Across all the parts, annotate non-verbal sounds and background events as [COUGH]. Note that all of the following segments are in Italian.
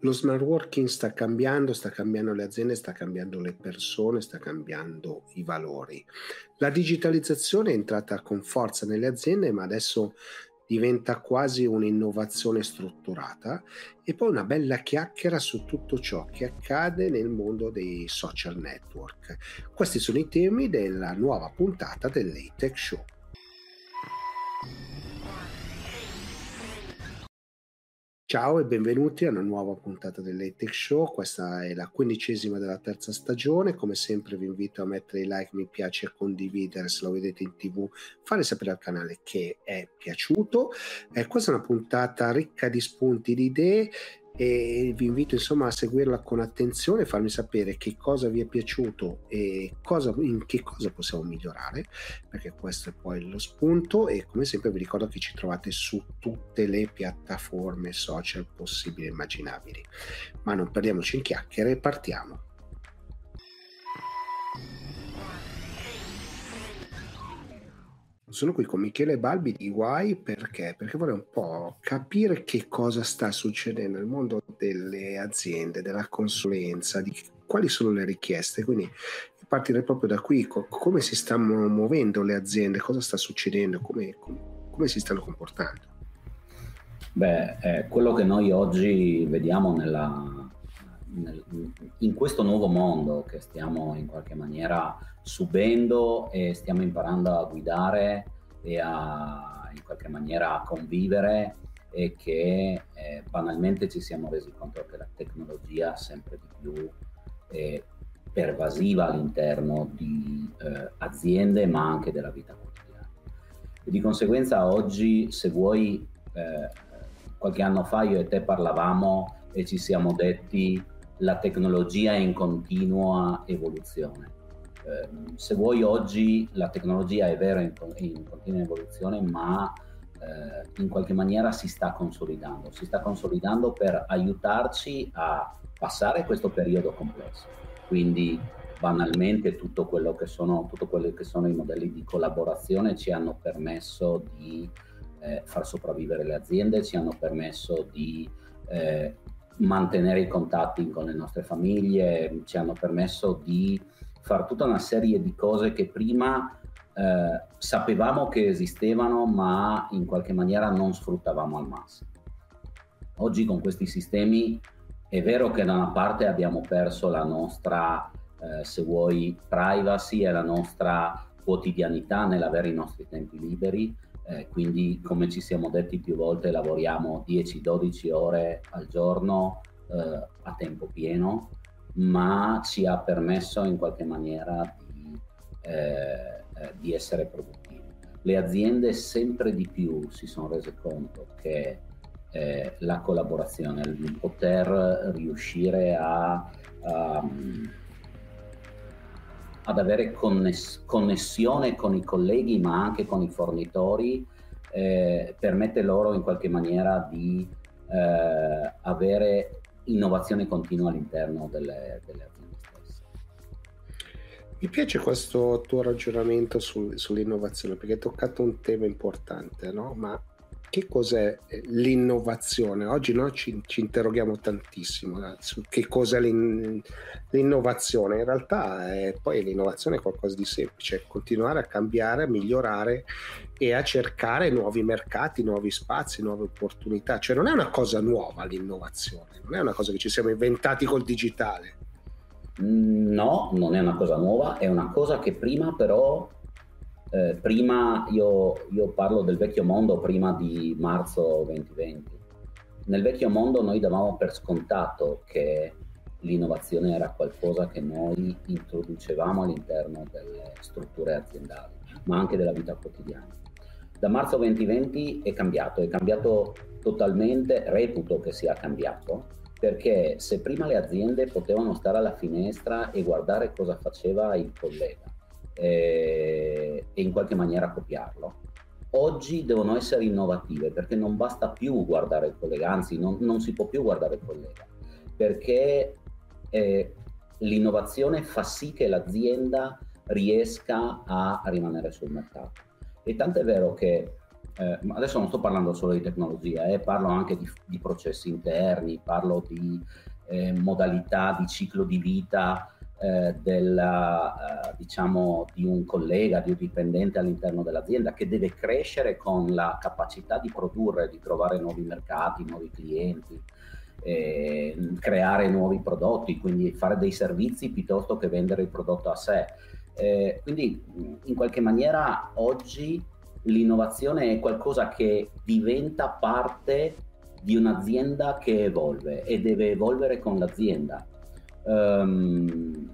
lo smart working sta cambiando, sta cambiando le aziende, sta cambiando le persone, sta cambiando i valori. La digitalizzazione è entrata con forza nelle aziende, ma adesso diventa quasi un'innovazione strutturata e poi una bella chiacchiera su tutto ciò che accade nel mondo dei social network. Questi sono i temi della nuova puntata dell'ATEC Show. Ciao e benvenuti a una nuova puntata dell'Etech Show, questa è la quindicesima della terza stagione, come sempre vi invito a mettere i like, mi piace e condividere se lo vedete in tv, fare sapere al canale che è piaciuto. Eh, questa è una puntata ricca di spunti di idee e vi invito insomma a seguirla con attenzione, farmi sapere che cosa vi è piaciuto e cosa, in che cosa possiamo migliorare, perché questo è poi lo spunto e come sempre vi ricordo che ci trovate su tutte le piattaforme social possibili e immaginabili. Ma non perdiamoci in chiacchiere partiamo. Sono qui con Michele Balbi di Why perché? Perché vorrei un po' capire che cosa sta succedendo nel mondo delle aziende, della consulenza, di quali sono le richieste. Quindi partire proprio da qui, co- come si stanno muovendo le aziende, cosa sta succedendo, come, come, come si stanno comportando. Beh, eh, quello che noi oggi vediamo nella, nel, in questo nuovo mondo che stiamo in qualche maniera subendo e stiamo imparando a guidare e a in qualche maniera a convivere e che eh, banalmente ci siamo resi conto che la tecnologia sempre di più è pervasiva all'interno di eh, aziende ma anche della vita quotidiana. E di conseguenza oggi se vuoi eh, qualche anno fa io e te parlavamo e ci siamo detti la tecnologia è in continua evoluzione. Eh, se vuoi oggi la tecnologia è vero in, in continua evoluzione, ma eh, in qualche maniera si sta consolidando, si sta consolidando per aiutarci a passare questo periodo complesso. Quindi banalmente tutto sono, tutto quello che sono i modelli di collaborazione ci hanno permesso di eh, far sopravvivere le aziende, ci hanno permesso di eh, mantenere i contatti con le nostre famiglie, ci hanno permesso di fare tutta una serie di cose che prima eh, sapevamo che esistevano ma in qualche maniera non sfruttavamo al massimo. Oggi con questi sistemi è vero che da una parte abbiamo perso la nostra, eh, se vuoi, privacy e la nostra quotidianità nell'avere i nostri tempi liberi, eh, quindi come ci siamo detti più volte lavoriamo 10-12 ore al giorno eh, a tempo pieno, ma ci ha permesso in qualche maniera di, eh, eh, di essere produttivi. Le aziende sempre di più si sono rese conto che eh, la collaborazione, il poter riuscire a, a ad avere conness- connessione con i colleghi ma anche con i fornitori eh, permette loro in qualche maniera di eh, avere innovazione continua all'interno delle, delle, aziende stesse. Mi piace questo tuo ragionamento sul, sull'innovazione perché hai toccato un tema importante, no? ma che cos'è eh, l'innovazione? Oggi noi ci, ci interroghiamo tantissimo eh, su che cos'è l'in, l'innovazione. In realtà è, poi l'innovazione è qualcosa di semplice, continuare a cambiare, a migliorare e a cercare nuovi mercati, nuovi spazi, nuove opportunità. Cioè non è una cosa nuova l'innovazione, non è una cosa che ci siamo inventati col digitale. No, non è una cosa nuova, è una cosa che prima però eh, prima io, io, parlo del vecchio mondo prima di marzo 2020. Nel vecchio mondo noi davamo per scontato che l'innovazione era qualcosa che noi introducevamo all'interno delle strutture aziendali, ma anche della vita quotidiana. Da marzo 2020 è cambiato, è cambiato totalmente, reputo che sia cambiato, perché se prima le aziende potevano stare alla finestra e guardare cosa faceva il collega, eh, e in qualche maniera copiarlo. Oggi devono essere innovative perché non basta più guardare il collega, anzi non, non si può più guardare il collega, perché eh, l'innovazione fa sì che l'azienda riesca a rimanere sul mercato. E tanto è vero che eh, adesso non sto parlando solo di tecnologia, eh, parlo anche di, di, processi interni, parlo di eh, modalità di ciclo di vita eh, della, eh, diciamo, di un collega, di un dipendente all'interno dell'azienda che deve crescere con la capacità di produrre, di trovare nuovi mercati, nuovi clienti, eh, creare nuovi prodotti, quindi fare dei servizi piuttosto che vendere il prodotto a sé. Eh, quindi in qualche maniera oggi l'innovazione è qualcosa che diventa parte di un'azienda che evolve e deve evolvere con l'azienda. Um,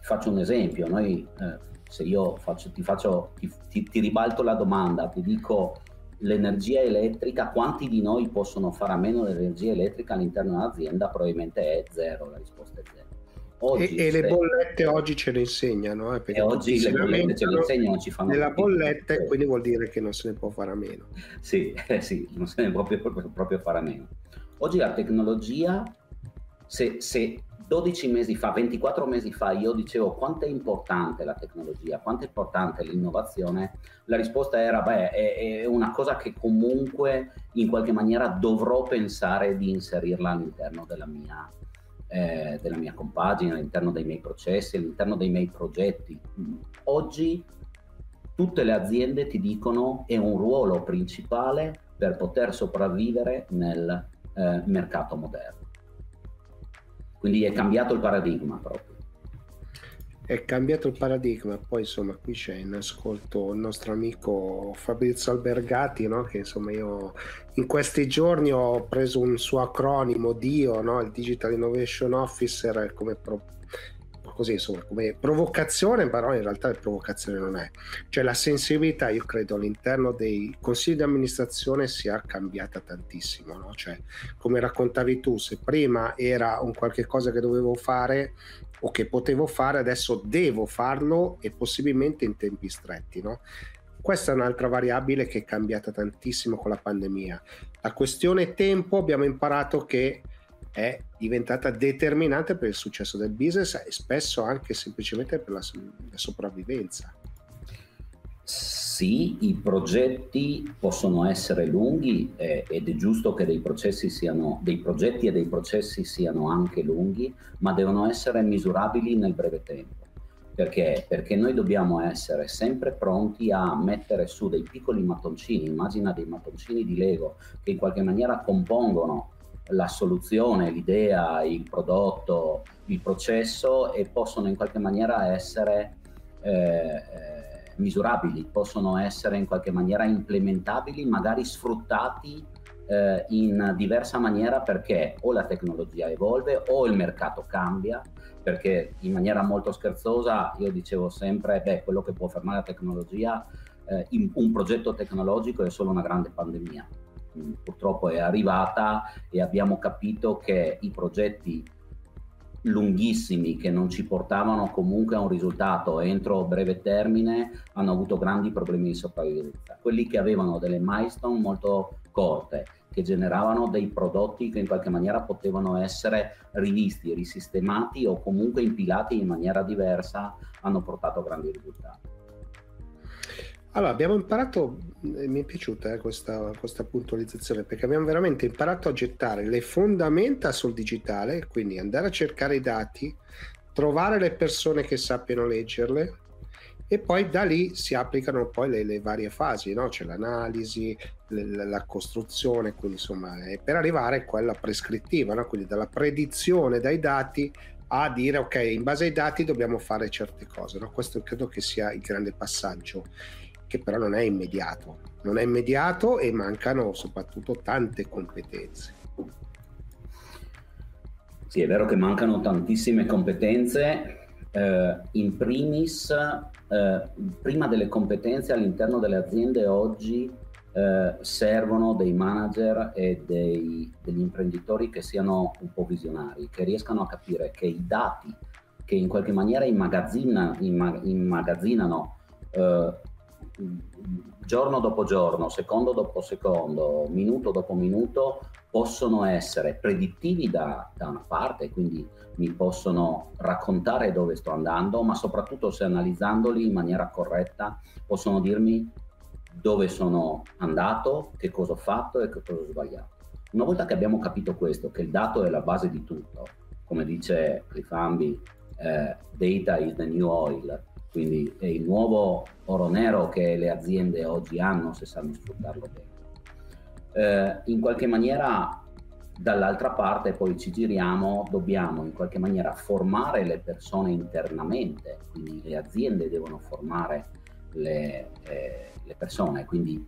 faccio un esempio, noi, eh, se io faccio, ti, faccio, ti, ti, ti, ribalto la domanda, ti dico l'energia elettrica, quanti di noi possono fare a meno dell'energia elettrica all'interno dell'azienda? Probabilmente è zero, la risposta è zero. Oggi, e, e, le bollette oggi ce le insegnano. Eh, e oggi le bollette ce le insegnano, ci fanno... Nella bolletta, quindi vuol dire che non se ne può fare a meno. Sì, [LAUGHS] eh, sì non se ne può proprio, proprio, proprio fare a meno. Oggi la tecnologia, se, se 12 mesi fa, 24 mesi fa io dicevo quanto è importante la tecnologia, quanto è importante l'innovazione, la risposta era beh è, è, una cosa che comunque in qualche maniera dovrò pensare di inserirla all'interno della mia, eh, della mia compagine, all'interno dei miei processi, all'interno dei miei progetti. Oggi tutte le aziende ti dicono è un ruolo principale per poter sopravvivere nel eh, mercato moderno. Quindi è cambiato il paradigma proprio. È cambiato il paradigma, poi insomma qui c'è in ascolto il nostro amico Fabrizio Albergati, no? che insomma io in questi giorni ho preso un suo acronimo DIO, no? il Digital Innovation Officer, come pro- così insomma come provocazione, però in realtà provocazione non è. Cioè la sensibilità io credo all'interno dei consigli di amministrazione sia cambiata tantissimo, no? Cioè come raccontavi tu, se prima era un qualche cosa che dovevo fare o che potevo fare, adesso devo farlo e possibilmente in tempi stretti, no? Questa è un'altra variabile che è cambiata tantissimo con la pandemia. La questione tempo abbiamo imparato che è diventata determinante per il successo del business e spesso anche semplicemente per la, la sopravvivenza. Sì, i progetti possono essere lunghi eh, ed è giusto che dei, siano, dei progetti e dei processi siano anche lunghi, ma devono essere misurabili nel breve tempo. Perché? Perché noi dobbiamo essere sempre pronti a mettere su dei piccoli mattoncini, immagina dei mattoncini di Lego che in qualche maniera compongono la soluzione, l'idea, il prodotto, il processo e possono in qualche maniera essere eh, eh, misurabili, possono essere in qualche maniera implementabili, magari sfruttati eh, in diversa maniera perché o la tecnologia evolve o il mercato cambia, perché in maniera molto scherzosa io dicevo sempre, beh, quello che può fermare la tecnologia, eh, in un progetto tecnologico è solo una grande pandemia purtroppo è arrivata e abbiamo capito che i progetti lunghissimi che non ci portavano comunque a un risultato entro breve termine hanno avuto grandi problemi di sopravvivenza. Quelli che avevano delle milestone molto corte, che generavano dei prodotti che in qualche maniera potevano essere rivisti, risistemati o comunque impilati in maniera diversa, hanno portato grandi risultati. Allora, abbiamo imparato, eh, mi è piaciuta eh, questa, questa, puntualizzazione, perché abbiamo veramente imparato a gettare le fondamenta sul digitale, quindi andare a cercare i dati, trovare le persone che sappiano leggerle e poi da lì si applicano poi le, le varie fasi, no? c'è l'analisi, le, la costruzione, quindi insomma, per arrivare a quella prescrittiva, no? quindi dalla predizione dai dati a dire ok, in base ai dati dobbiamo fare certe cose. No? Questo credo che sia il grande passaggio che però non è immediato. Non è immediato e mancano soprattutto tante competenze. Sì, è vero che mancano tantissime competenze. Eh, in primis, eh, prima delle competenze all'interno delle aziende oggi eh, servono dei manager e dei, degli imprenditori che siano un po' visionari, che riescano a capire che i dati che in qualche maniera immagazzina, immagazzinano eh, giorno dopo giorno, secondo dopo secondo, minuto dopo minuto, possono essere predittivi da, da, una parte, quindi mi possono raccontare dove sto andando, ma soprattutto se analizzandoli in maniera corretta possono dirmi dove sono andato, che cosa ho fatto e che cosa ho sbagliato. Una volta che abbiamo capito questo, che il dato è la base di tutto, come dice Rifambi, eh, data is the new oil, quindi è il nuovo oro nero che le aziende oggi hanno se sanno sfruttarlo bene. Eh, in qualche maniera dall'altra parte poi ci giriamo, dobbiamo in qualche maniera formare le persone internamente, quindi le aziende devono formare le, eh, le persone, quindi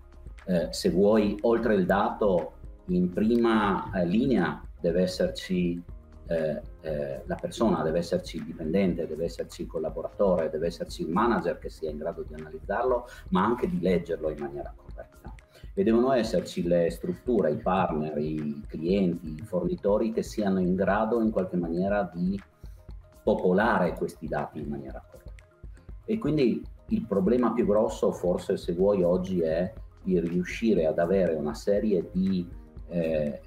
eh, se vuoi oltre il dato in prima eh, linea deve esserci eh, eh, la persona, deve esserci il dipendente, deve esserci il collaboratore, deve esserci il manager che sia in grado di analizzarlo, ma anche di leggerlo in maniera corretta. E devono esserci le strutture, i partner, i clienti, i fornitori che siano in grado in qualche maniera di popolare questi dati in maniera corretta. E quindi il problema più grosso, forse se vuoi, oggi è di riuscire ad avere una serie di eh,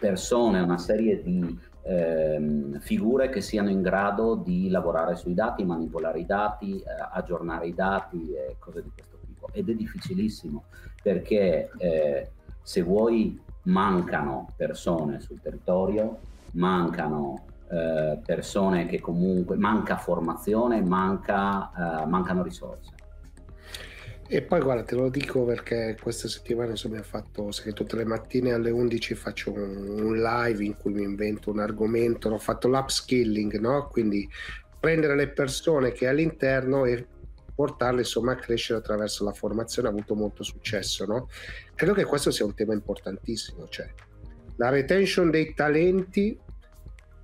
persone, una serie di eh, figure che siano in grado di lavorare sui dati, manipolare i dati, eh, aggiornare i dati e cose di questo tipo. Ed è difficilissimo perché eh, se vuoi mancano persone sul territorio, mancano eh, persone che comunque manca formazione, manca, eh, mancano risorse. E poi guarda, te lo dico perché questa settimana insomma ho fatto, sai che tutte le mattine alle 11 faccio un, un live in cui mi invento un argomento, ho fatto l'upskilling, no? Quindi prendere le persone che all'interno e portarle insomma a crescere attraverso la formazione ha avuto molto successo, no? Credo che questo sia un tema importantissimo, cioè la retention dei talenti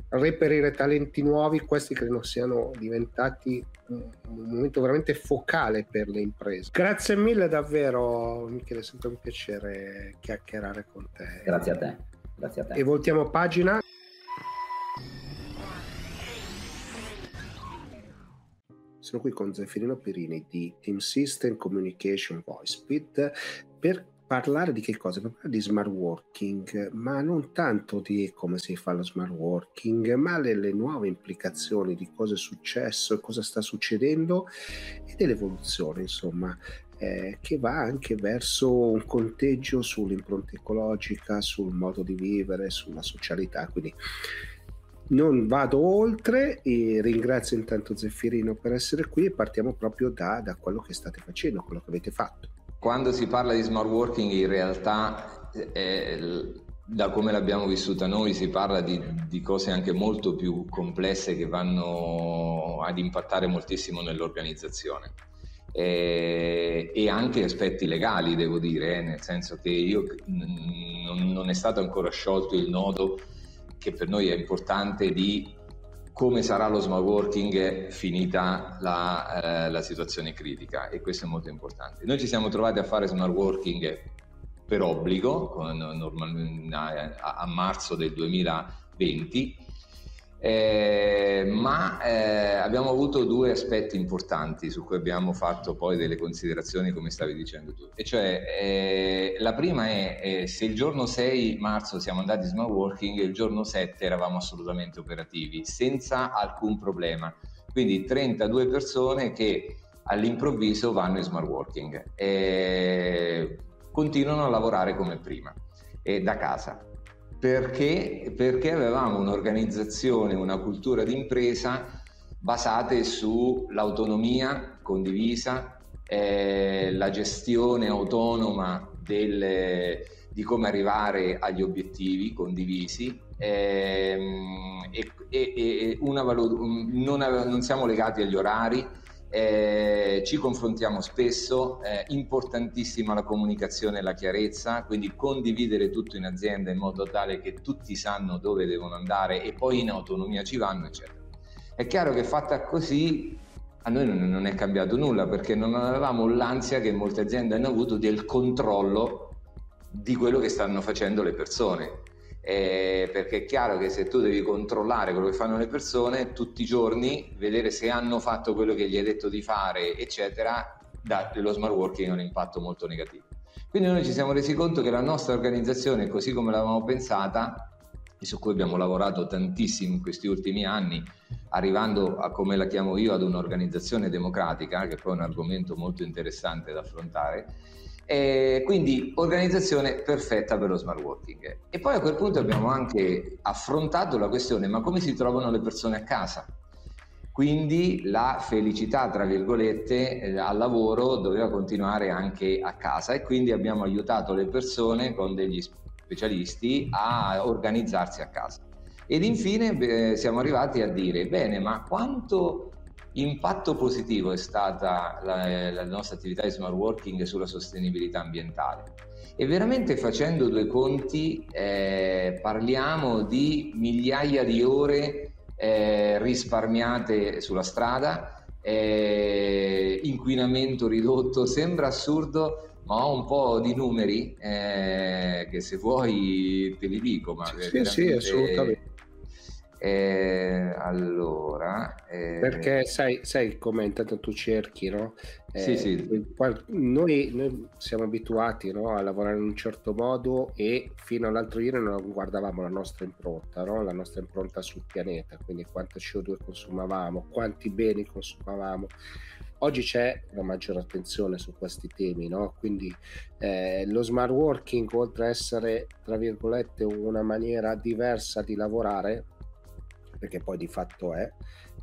reperire talenti nuovi, questi credo siano diventati un, momento veramente focale per le imprese. Grazie mille davvero Michele, è sempre un piacere chiacchierare con te. Grazie a te. Grazie a te. E voltiamo pagina. Sono qui con Zeffirino Pirini di Team System Communication VoiceBit per parlare di che cosa? Parlare di smart working, ma non tanto di come si fa lo smart working, ma delle nuove implicazioni di cosa è successo, cosa sta succedendo e dell'evoluzione, insomma, eh, che va anche verso un conteggio sull'impronta ecologica, sul modo di vivere, sulla socialità. Quindi non vado oltre e ringrazio intanto Zeffirino per essere qui e partiamo proprio da, da quello che state facendo, quello che avete fatto. Quando si parla di smart working in realtà eh, da come l'abbiamo vissuta noi si parla di, di, cose anche molto più complesse che vanno ad impattare moltissimo nell'organizzazione. E, e anche aspetti legali, devo dire, eh, nel senso che io, non, non è stato ancora sciolto il nodo che per noi è importante di come sarà lo smart working finita la, eh, la, situazione critica e questo è molto importante. Noi ci siamo trovati a fare smart working per obbligo con, normal, a, a marzo del 2020 eh, ma eh, abbiamo avuto due aspetti importanti su cui abbiamo fatto poi delle considerazioni, come stavi dicendo tu. E cioè, eh, la prima è eh, se il giorno 6 marzo siamo andati in smart working, il giorno 7 eravamo assolutamente operativi, senza alcun problema. Quindi 32 persone che all'improvviso vanno in smart working e continuano a lavorare come prima, da casa perché, perché avevamo un'organizzazione, una cultura d'impresa basate sull'autonomia condivisa, eh, la gestione autonoma delle, di come arrivare agli obiettivi condivisi. Ehm, e, e, e valor- non, non siamo legati agli orari, eh, ci confrontiamo spesso, eh, importantissima la comunicazione e la chiarezza, quindi condividere tutto in azienda in modo tale che tutti sanno dove devono andare e poi in autonomia ci vanno, eccetera. È chiaro che fatta così a noi non, non è cambiato nulla perché non avevamo l'ansia che molte aziende hanno avuto del controllo di quello che stanno facendo le persone eh, perché è chiaro che se tu devi controllare quello che fanno le persone tutti i giorni, vedere se hanno fatto quello che gli hai detto di fare, eccetera, dà lo smart working un impatto molto negativo. Quindi noi ci siamo resi conto che la nostra organizzazione, così come l'avevamo pensata, e su cui abbiamo lavorato tantissimo in questi ultimi anni, arrivando a, come la chiamo io, ad un'organizzazione democratica, che poi è un argomento molto interessante da affrontare. E quindi organizzazione perfetta per lo smart working. E poi a quel punto abbiamo anche affrontato la questione, ma come si trovano le persone a casa? Quindi la felicità, tra virgolette, eh, al lavoro doveva continuare anche a casa e quindi abbiamo aiutato le persone con degli specialisti a organizzarsi a casa. Ed infine beh, siamo arrivati a dire, bene, ma quanto impatto positivo è stata la, la nostra attività di smart working sulla sostenibilità ambientale? E veramente facendo due conti eh, parliamo di migliaia di ore eh, risparmiate sulla strada, eh, inquinamento ridotto, sembra assurdo, ma ho un po' di numeri eh, che se vuoi te li dico. Ma sì, sì, assolutamente. Eh, allora, eh... perché sai, sai come intanto tu cerchi, no? Eh, sì, sì. Noi, noi, siamo abituati no? a lavorare in un certo modo e fino all'altro ieri non guardavamo la nostra impronta, no? la nostra impronta sul pianeta, quindi quanto CO2 consumavamo, quanti beni consumavamo. Oggi c'è una maggiore attenzione su questi temi, no? quindi eh, lo smart working, oltre a essere, tra virgolette, una maniera diversa di lavorare, perché poi di fatto è,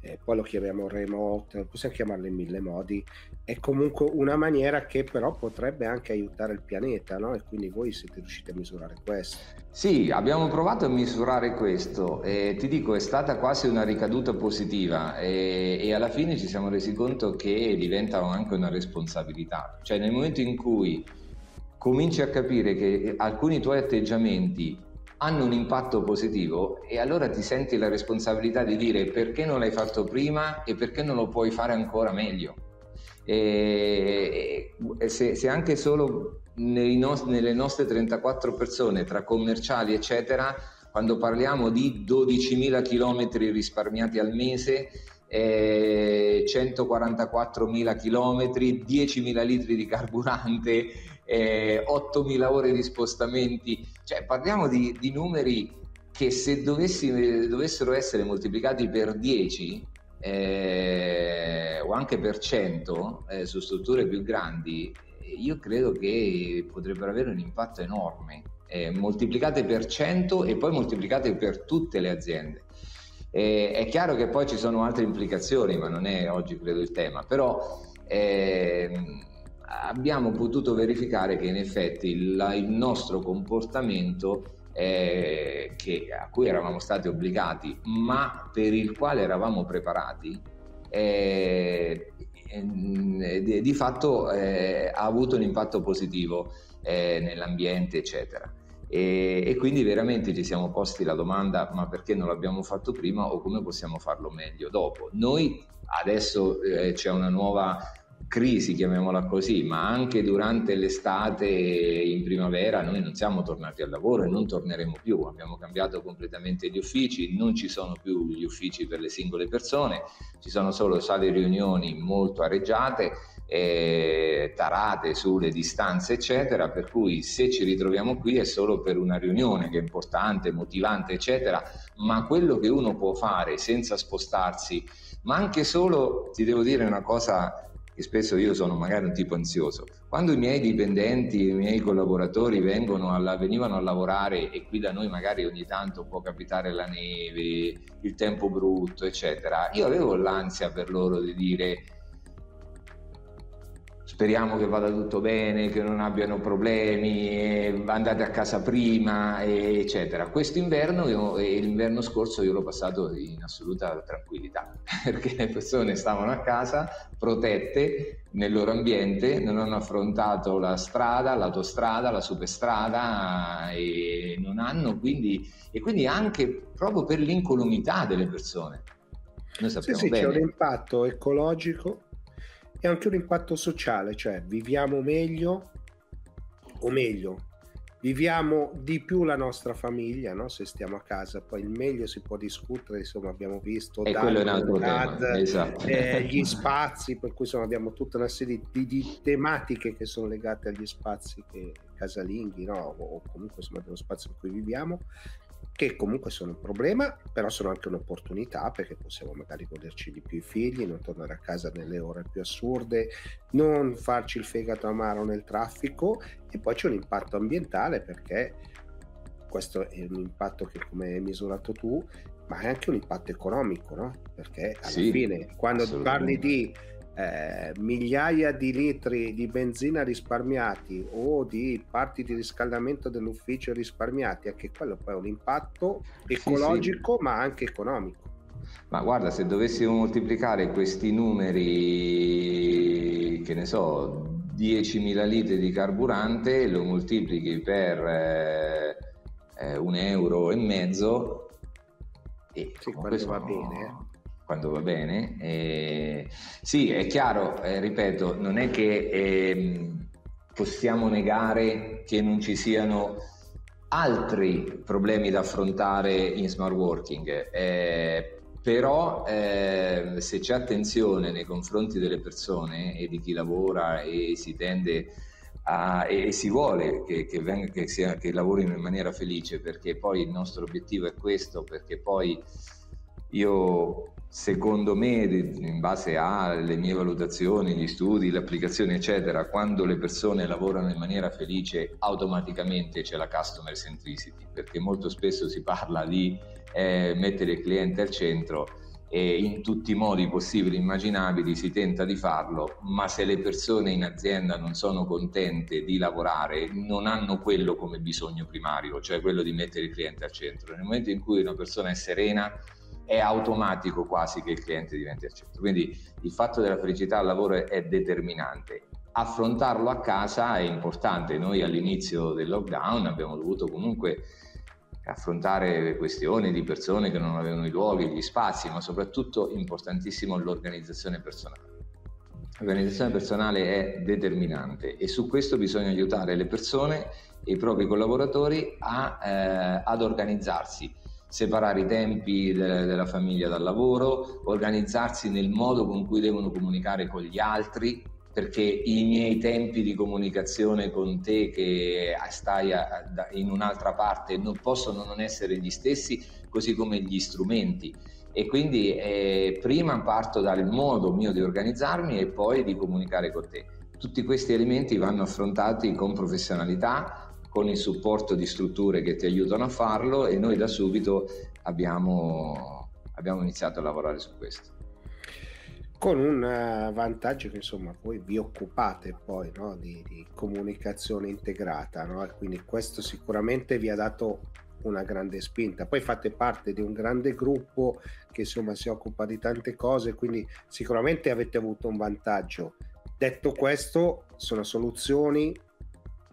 eh, poi lo chiamiamo remote, possiamo chiamarlo in mille modi, è comunque una maniera che però potrebbe anche aiutare il pianeta, no? E quindi voi siete riusciti a misurare questo. Sì, abbiamo provato a misurare questo e ti dico è stata quasi una ricaduta positiva e, e alla fine ci siamo resi conto che diventa anche una responsabilità, cioè nel momento in cui cominci a capire che alcuni tuoi atteggiamenti hanno un impatto positivo e allora ti senti la responsabilità di dire perché non l'hai fatto prima e perché non lo puoi fare ancora meglio. E, se, se, anche solo nos- nelle nostre 34 persone, tra commerciali eccetera, quando parliamo di 12.000 km risparmiati al mese, eh, 144.000 km, 10.000 litri di carburante, eh, 8.000 ore di spostamenti, cioè parliamo di, di numeri che se dovessi, dovessero essere moltiplicati per 10 eh, o anche per 100 eh, su strutture più grandi, io credo che potrebbero avere un impatto enorme, eh, moltiplicate per 100 e poi moltiplicate per tutte le aziende. è chiaro che poi ci sono altre implicazioni, ma non è oggi credo il tema, però ehm, abbiamo potuto verificare che in effetti il, il nostro comportamento eh, che, a cui eravamo stati obbligati, ma per il quale eravamo preparati, eh, di, di, fatto eh, ha avuto un impatto positivo eh, nell'ambiente, eccetera. E, e, quindi veramente ci siamo posti la domanda ma perché non l'abbiamo fatto prima o come possiamo farlo meglio dopo. Noi adesso eh, c'è una nuova crisi, chiamiamola così, ma anche durante l'estate in primavera noi non siamo tornati al lavoro e non torneremo più, abbiamo cambiato completamente gli uffici, non ci sono più gli uffici per le singole persone, ci sono solo sale riunioni molto areggiate, eh, tarate sulle distanze eccetera, per cui se ci ritroviamo qui è solo per una riunione che è importante, motivante eccetera, ma quello che uno può fare senza spostarsi, ma anche solo, ti devo dire una cosa che spesso io sono magari un tipo ansioso. Quando i miei dipendenti, i miei collaboratori alla, venivano a lavorare e qui da noi magari ogni tanto può capitare la neve, il tempo brutto, eccetera, io avevo l'ansia per loro di dire speriamo che vada tutto bene, che non abbiano problemi, andate a casa prima, eccetera. Quest'inverno e l'inverno scorso io l'ho passato in assoluta tranquillità, [LAUGHS] perché le persone stavano a casa protette nel loro ambiente, non hanno affrontato la strada, l'autostrada, la superstrada e non hanno quindi, e quindi anche proprio per l'incolumità delle persone. Noi sappiamo sì, sì, bene. c'è un impatto ecologico e anche un impatto sociale, cioè viviamo meglio o meglio, viviamo di più la nostra famiglia, no? se stiamo a casa, poi il meglio si può discutere, insomma abbiamo visto e dad, dad, esatto. eh, gli spazi, per cui insomma, abbiamo tutta una serie di, di, tematiche che sono legate agli spazi che, casalinghi no? o comunque insomma dello spazio in cui viviamo che comunque sono un problema, però sono anche un'opportunità perché possiamo magari goderci di più i figli, non tornare a casa nelle ore più assurde, non farci il fegato amaro nel traffico e poi c'è un impatto ambientale perché questo è un impatto che come hai misurato tu, ma è anche un impatto economico, no? Perché alla sì, fine quando parli di eh, migliaia di litri di benzina risparmiati o di parti di riscaldamento dell'ufficio risparmiati, anche quello poi è un impatto ecologico sì, sì. ma anche economico. Ma guarda, se dovessimo moltiplicare questi numeri, che ne so, 10.000 litri di carburante, lo moltiplichi per eh, eh, un euro e mezzo, e sì, sono... va bene. Quando va bene. Eh, sì, è chiaro, eh, ripeto, non è che eh, possiamo negare che non ci siano altri problemi da affrontare in smart working, eh, però eh, se c'è attenzione nei confronti delle persone e di chi lavora e si tende a, e, e, si vuole che, che, venga, che, sia, che lavorino in maniera felice perché poi il nostro obiettivo è questo, perché poi io secondo me, in base alle mie valutazioni, gli studi, le applicazioni, eccetera, quando le persone lavorano in maniera felice, automaticamente c'è la customer centricity, perché molto spesso si parla di eh, mettere il cliente al centro e in tutti i modi possibili e immaginabili si tenta di farlo, ma se le persone in azienda non sono contente di lavorare, non hanno quello come bisogno primario, cioè quello di mettere il cliente al centro. Nel momento in cui una persona è serena, è automatico quasi che il cliente diventi al centro. Quindi il fatto della felicità al lavoro è determinante. Affrontarlo a casa è importante. Noi all'inizio del lockdown abbiamo dovuto comunque affrontare questioni di persone che non avevano i luoghi, gli spazi, ma soprattutto importantissimo l'organizzazione personale. L'organizzazione personale è determinante e su questo bisogna aiutare le persone e i propri collaboratori a, eh, ad organizzarsi separare i tempi de- della famiglia dal lavoro, organizzarsi nel modo con cui devono comunicare con gli altri, perché i miei tempi di comunicazione con te che stai a, in un'altra parte non possono non essere gli stessi, così come gli strumenti. E quindi eh, prima parto dal modo mio di organizzarmi e poi di comunicare con te. Tutti questi elementi vanno affrontati con professionalità, con il supporto di strutture che ti aiutano a farlo e noi da subito abbiamo, abbiamo iniziato a lavorare su questo con un eh, vantaggio che insomma voi vi occupate poi no, di, di, comunicazione integrata, no? quindi questo sicuramente vi ha dato una grande spinta. Poi fate parte di un grande gruppo che insomma si occupa di tante cose, quindi sicuramente avete avuto un vantaggio. Detto questo, sono soluzioni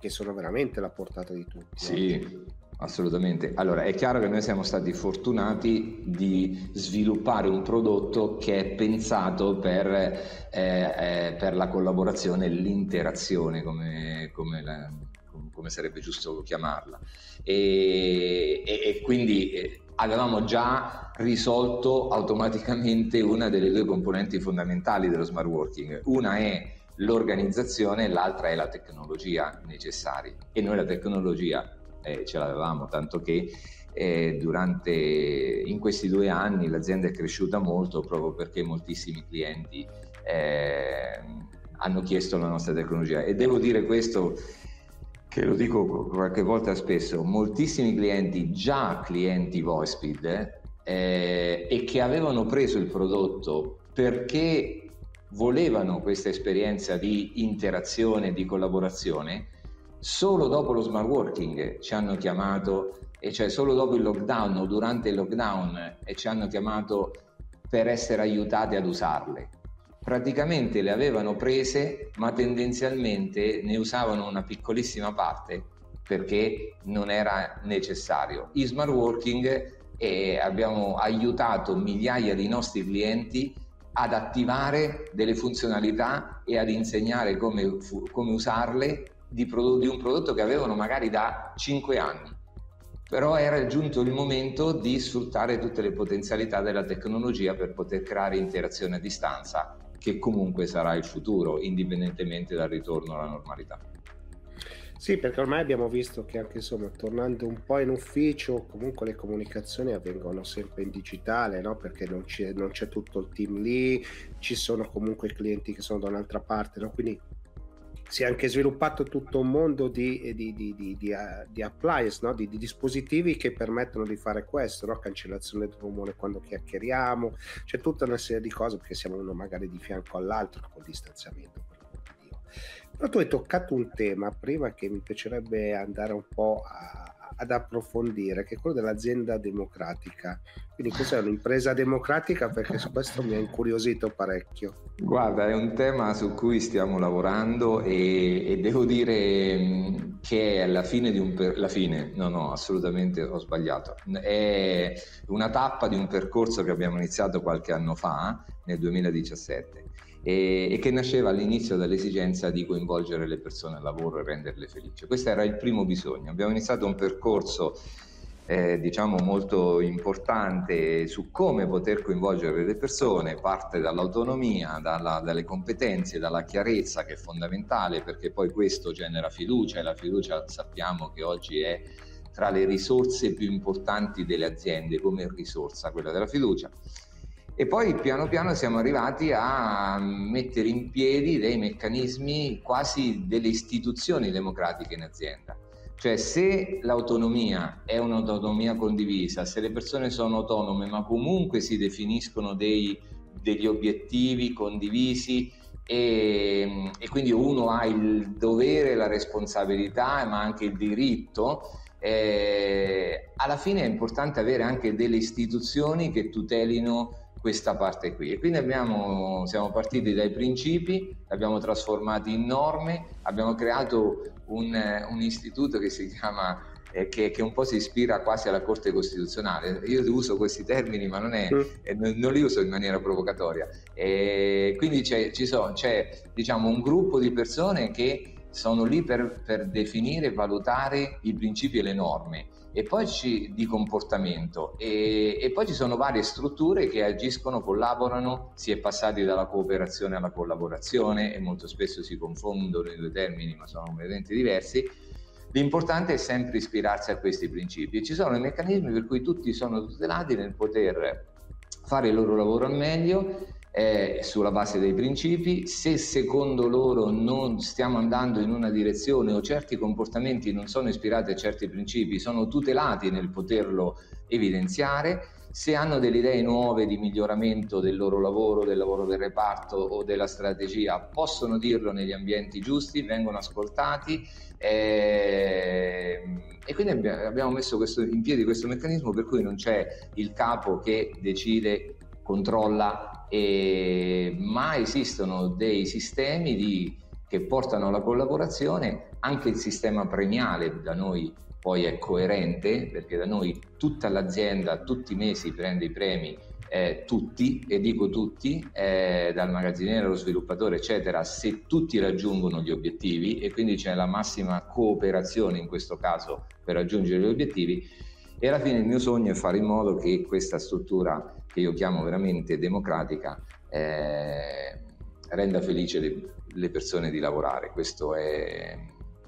che sono veramente alla portata di tutti. Sì, no? assolutamente. Allora, è chiaro che noi siamo stati fortunati di sviluppare un prodotto che è pensato per, eh, eh, per la collaborazione e l'interazione, come, come, la, come, sarebbe giusto chiamarla. E, e, e quindi eh, avevamo già risolto automaticamente una delle due componenti fondamentali dello smart working. Una è l'organizzazione e l'altra è la tecnologia necessaria. E noi la tecnologia eh, ce l'avevamo, tanto che eh, durante, in questi due anni l'azienda è cresciuta molto proprio perché moltissimi clienti eh, hanno chiesto la nostra tecnologia. E devo dire questo che lo dico qualche volta spesso, moltissimi clienti, già clienti VoiceSpeed, eh, e che avevano preso il prodotto perché volevano questa esperienza di interazione, di collaborazione, solo dopo lo smart working ci hanno chiamato, e cioè solo dopo il lockdown o durante il lockdown e ci hanno chiamato per essere aiutati ad usarle. Praticamente le avevano prese, ma tendenzialmente ne usavano una piccolissima parte perché non era necessario. In smart working eh, abbiamo aiutato migliaia di nostri clienti ad attivare delle funzionalità e ad insegnare come, come usarle di, di un prodotto che avevano magari da 5 anni. Però era giunto il momento di sfruttare tutte le potenzialità della tecnologia per poter creare interazione a distanza, che comunque sarà il futuro, indipendentemente dal ritorno alla normalità. Sì, perché ormai abbiamo visto che anche insomma, tornando un po' in ufficio, comunque le comunicazioni avvengono sempre in digitale, no? perché non c'è, non c'è, tutto il team lì, ci sono comunque i clienti che sono da un'altra parte, no? quindi si è anche sviluppato tutto un mondo di, di, di, di, di uh, appliance, no? di, dispositivi che permettono di fare questo, no? cancellazione del rumore quando chiacchieriamo, c'è tutta una serie di cose perché siamo uno magari di fianco all'altro col distanziamento. Però tu hai toccato un tema prima che mi piacerebbe andare un po' a, ad approfondire, che è quello dell'azienda democratica. Quindi cos'è un'impresa democratica? Perché su questo mi ha incuriosito parecchio. Guarda, è un tema su cui stiamo lavorando e, e devo dire mm, che è la fine di un... Per... la fine, no no, assolutamente ho sbagliato. È una tappa di un percorso che abbiamo iniziato qualche anno fa, nel 2017 e, e, che nasceva all'inizio dall'esigenza di coinvolgere le persone al lavoro e renderle felici. Questo era il primo bisogno. Abbiamo iniziato un percorso eh, diciamo molto importante su come poter coinvolgere le persone, parte dall'autonomia, dalla, dalle competenze, dalla chiarezza che è fondamentale perché poi questo genera fiducia e la fiducia sappiamo che oggi è tra le risorse più importanti delle aziende come risorsa quella della fiducia e poi piano piano siamo arrivati a mettere in piedi dei meccanismi quasi delle istituzioni democratiche in azienda. Cioè se l'autonomia è un'autonomia condivisa, se le persone sono autonome ma comunque si definiscono dei, degli obiettivi condivisi e, e, quindi uno ha il dovere, la responsabilità ma anche il diritto, eh, alla fine è importante avere anche delle istituzioni che tutelino questa parte qui. E quindi abbiamo, siamo partiti dai principi, li abbiamo trasformati in norme, abbiamo creato un, un istituto che si chiama eh, che, che, un po' si ispira quasi alla Corte Costituzionale. Io uso questi termini, ma non, è, mm. eh, non li uso in maniera provocatoria. E quindi c'è, sono, c'è diciamo, un gruppo di persone che sono lì per, per definire e valutare i principi e le norme e poi ci, di comportamento e, e, poi ci sono varie strutture che agiscono, collaborano, si è passati dalla cooperazione alla collaborazione e molto spesso si confondono i due termini ma sono completamente diversi. L'importante è sempre ispirarsi a questi principi e ci sono i meccanismi per cui tutti sono tutelati nel poter fare il loro lavoro al meglio eh, sulla base dei principi, se secondo loro non stiamo andando in una direzione o certi comportamenti non sono ispirati a certi principi, sono tutelati nel poterlo evidenziare, se hanno delle idee nuove di miglioramento del loro lavoro, del lavoro del reparto o della strategia, possono dirlo negli ambienti giusti, vengono ascoltati eh, e quindi abbiamo messo questo, in piedi questo meccanismo per cui non c'è il capo che decide controlla, e, ma esistono dei sistemi di, che portano alla collaborazione, anche il sistema premiale da noi poi è coerente perché da noi tutta l'azienda tutti i mesi prende i premi eh, tutti, e dico tutti, eh, dal magazziniere allo sviluppatore, eccetera, se tutti raggiungono gli obiettivi e quindi c'è la massima cooperazione in questo caso per raggiungere gli obiettivi. E alla fine il mio sogno è fare in modo che questa struttura che io chiamo veramente democratica, eh, renda felice le, le, persone di lavorare. Questo è,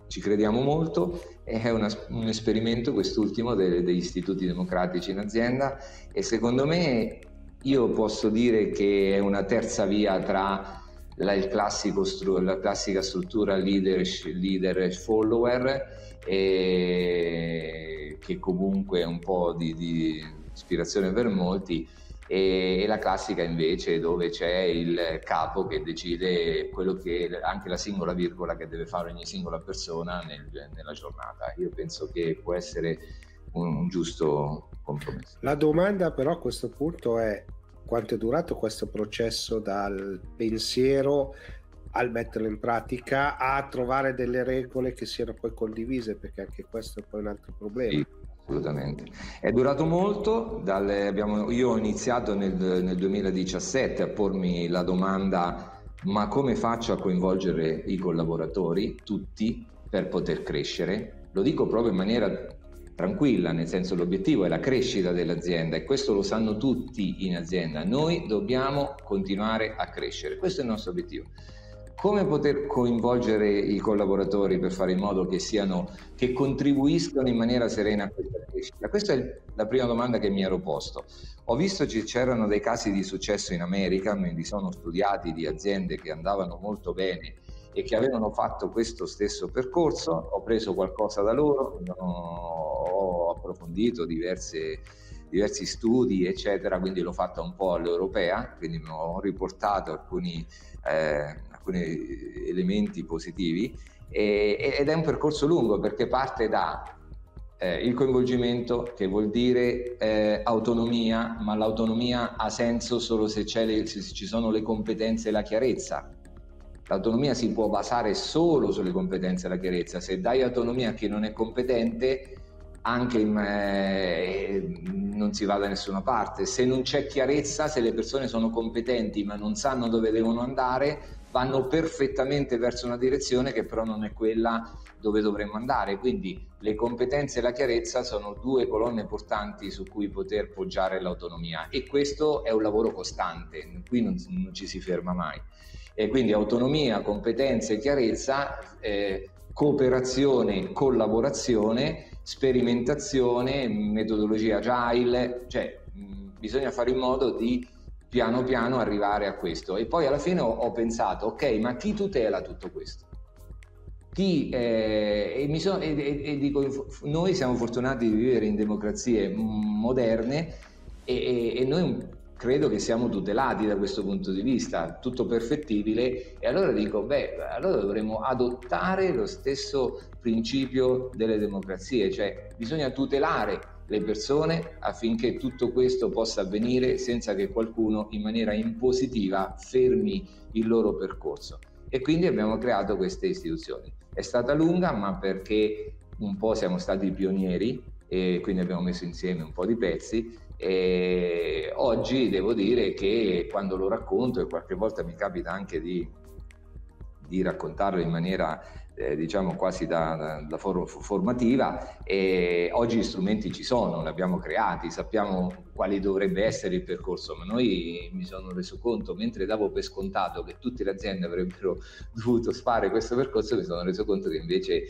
ci crediamo molto, è una, un esperimento quest'ultimo de, degli istituti democratici in azienda e secondo me io posso dire che è una terza via tra la, stru- la classica struttura leader, leader follower e che comunque è un po' di, di ispirazione per molti e, la classica invece dove c'è il capo che decide quello che anche la singola virgola che deve fare ogni singola persona nel, nella giornata. Io penso che può essere un, un giusto compromesso. La domanda però a questo punto è quanto è durato questo processo dal pensiero al metterlo in pratica a trovare delle regole che siano poi condivise perché anche questo è poi un altro problema. Sì assolutamente. È durato molto, dalle, abbiamo, io ho iniziato nel, nel 2017 a pormi la domanda ma come faccio a coinvolgere i collaboratori, tutti, per poter crescere? Lo dico proprio in maniera tranquilla, nel senso l'obiettivo è la crescita dell'azienda e questo lo sanno tutti in azienda. Noi dobbiamo continuare a crescere, questo è il nostro obiettivo. Come poter coinvolgere i collaboratori per fare in modo che, siano, che contribuiscano in maniera serena a questa crescita? Questa è la prima domanda che mi ero posto. Ho visto che c'erano dei casi di successo in America, me li sono studiati di aziende che andavano molto bene e che avevano fatto questo stesso percorso, ho preso qualcosa da loro, ho approfondito diverse, diversi studi, eccetera, quindi l'ho fatta un po' all'europea, quindi ho riportato alcuni, eh, alcuni elementi positivi e, ed è un percorso lungo perché parte da eh, il coinvolgimento che vuol dire eh, autonomia, ma l'autonomia ha senso solo se, le, se, ci sono le competenze e la chiarezza. L'autonomia si può basare solo sulle competenze e la chiarezza. Se dai autonomia a chi non è competente, anche in, eh, non si va da nessuna parte. Se non c'è chiarezza, se le persone sono competenti ma non sanno dove devono andare, vanno perfettamente verso una direzione che però non è quella dove dovremmo andare. Quindi le competenze e la chiarezza sono due colonne portanti su cui poter poggiare l'autonomia e questo è un lavoro costante, qui non, non ci si ferma mai. E quindi autonomia, competenze, chiarezza, eh, cooperazione, collaborazione, sperimentazione, metodologia agile, cioè mh, bisogna fare in modo di piano piano arrivare a questo. E poi alla fine ho, ho pensato, ok, ma chi tutela tutto questo? Chi, eh, e, so, e, e, dico, noi siamo fortunati di vivere in democrazie moderne e, noi credo che siamo tutelati da questo punto di vista, tutto perfettibile e allora dico, beh, allora dovremmo adottare lo stesso principio delle democrazie, cioè bisogna tutelare le persone affinché tutto questo possa avvenire senza che qualcuno in maniera impositiva fermi il loro percorso. E quindi abbiamo creato queste istituzioni. È stata lunga, ma perché un po' siamo stati pionieri e quindi abbiamo messo insieme un po' di pezzi e oggi devo dire che quando lo racconto e qualche volta mi capita anche di, di raccontarlo in maniera eh, diciamo quasi da, da, for- formativa e oggi gli strumenti ci sono, li abbiamo creati, sappiamo quali dovrebbe essere il percorso, ma noi mi sono reso conto, mentre davo per scontato che tutte le aziende avrebbero [LAUGHS] dovuto fare questo percorso, mi sono reso conto che invece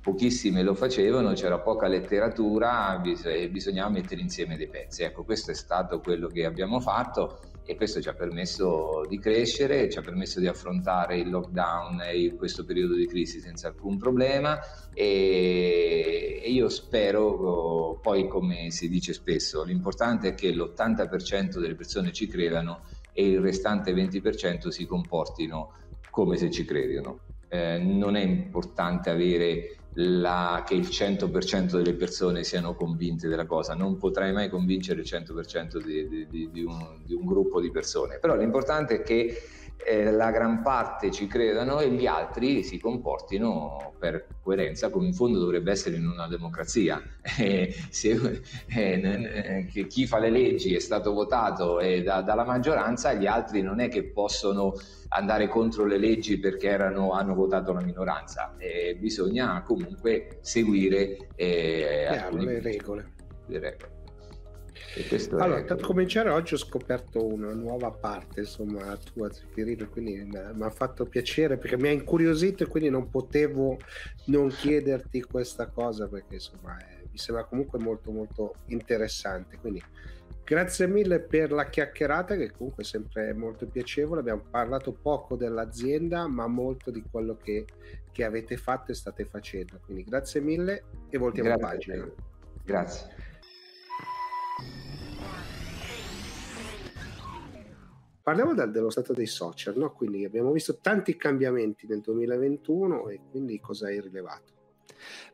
pochissime lo facevano, c'era poca letteratura e bisognava mettere insieme dei pezzi. Ecco, questo è stato quello che abbiamo fatto e questo ci ha permesso di crescere, ci ha permesso di affrontare il lockdown e questo periodo di crisi senza alcun problema e, e io spero, poi come si dice spesso, l'importante è che l'80% delle persone ci credano e il restante 20% si comportino come se ci credono. Eh, non è importante avere la, che il 100% delle persone siano convinte della cosa, non potrai mai convincere il 100% di, di, di, un, di un, gruppo di persone, però l'importante è che eh, la gran parte ci credano e gli altri si comportino per coerenza come in fondo dovrebbe essere in una democrazia. [LAUGHS] Eh, se, eh, chi fa le leggi è stato votato da, dalla maggioranza, gli altri non è che possono andare contro le leggi perché erano, hanno votato la minoranza, bisogna comunque seguire eh, Chiaro, le regole. Le regole. Allora, per cominciare oggi ho scoperto una nuova parte, insomma, tua Zeffirino, quindi mi ha fatto piacere perché mi ha incuriosito e quindi non potevo non chiederti questa cosa perché insomma è, mi sembra comunque molto molto interessante. Quindi Grazie mille per la chiacchierata che comunque è sempre molto piacevole. Abbiamo parlato poco dell'azienda, ma molto di quello che, che avete fatto e state facendo. Quindi grazie mille e voltiamo grazie pagina. Grazie. Parliamo del, dello stato dei social, no? quindi abbiamo visto tanti cambiamenti nel 2021 e quindi cosa hai rilevato?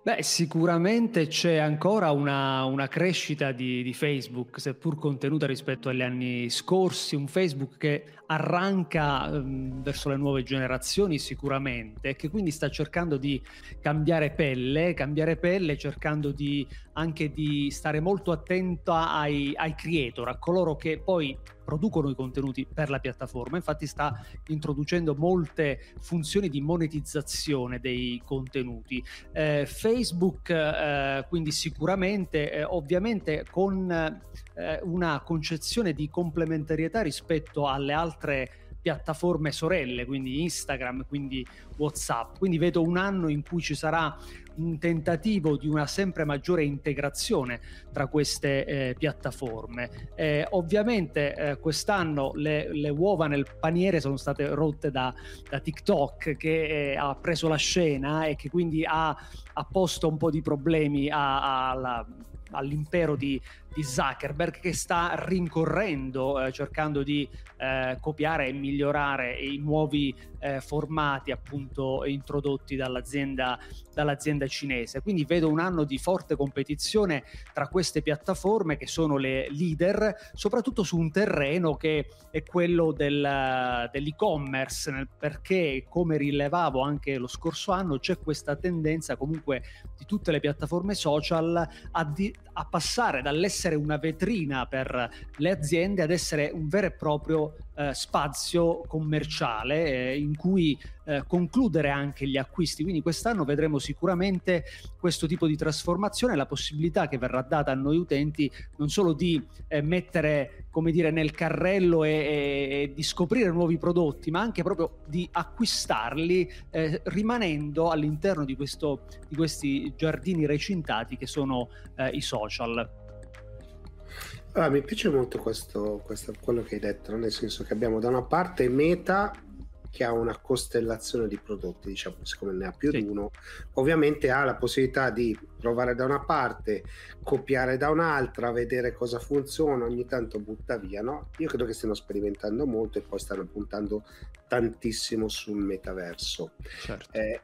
Beh, sicuramente c'è ancora una, una crescita di, di, Facebook, seppur contenuta rispetto agli anni scorsi, un Facebook che arranca um, verso le nuove generazioni sicuramente e che quindi sta cercando di cambiare pelle, cambiare pelle cercando di, anche di stare molto attento ai, ai creator, a coloro che poi producono i contenuti per la piattaforma. Infatti sta introducendo molte funzioni di monetizzazione dei contenuti. Eh, Facebook eh, quindi sicuramente, eh, ovviamente con eh, una concezione di complementarietà rispetto alle altre piattaforme sorelle, quindi Instagram, quindi WhatsApp. Quindi vedo un anno in cui ci sarà un tentativo di una sempre maggiore integrazione tra queste eh, piattaforme. Eh, ovviamente eh, quest'anno le, le, uova nel paniere sono state rotte da, da TikTok che eh, ha preso la scena e che quindi ha, ha posto un po' di problemi a, a, all'impero di, di Zuckerberg che sta rincorrendo, eh, cercando di eh, copiare e migliorare i nuovi eh, formati appunto introdotti dall'azienda, dall'azienda cinese. Quindi vedo un anno di forte competizione tra queste piattaforme che sono le leader, soprattutto su un terreno che è quello del, dell'e-commerce, perché come rilevavo anche lo scorso anno c'è questa tendenza comunque di tutte le piattaforme social a, di, a passare dall'essere essere una vetrina per le aziende ad essere un vero e proprio eh, spazio commerciale eh, in cui eh, concludere anche gli acquisti. Quindi quest'anno vedremo sicuramente questo tipo di trasformazione, la possibilità che verrà data a noi utenti non solo di eh, mettere come dire nel carrello e, e, di scoprire nuovi prodotti, ma anche proprio di acquistarli eh, rimanendo all'interno di, questo, di, questi giardini recintati che sono eh, i social. Allora, mi piace molto questo, questo, quello che hai detto, nel senso che abbiamo da una parte Meta che ha una costellazione di prodotti, diciamo, siccome ne ha più sì. di uno, ovviamente ha la possibilità di provare da una parte, copiare da un'altra, vedere cosa funziona, ogni tanto butta via, no? Io credo che stiano sperimentando molto e poi stanno puntando tantissimo sul metaverso. Certo. Eh,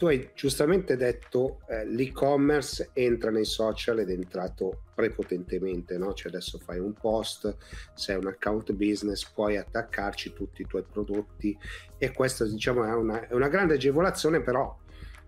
tu hai giustamente detto eh, l'e-commerce entra nei social ed è entrato prepotentemente, no? cioè adesso fai un post, sei un account business, puoi attaccarci tutti i tuoi prodotti e questa diciamo è una, è una grande agevolazione, però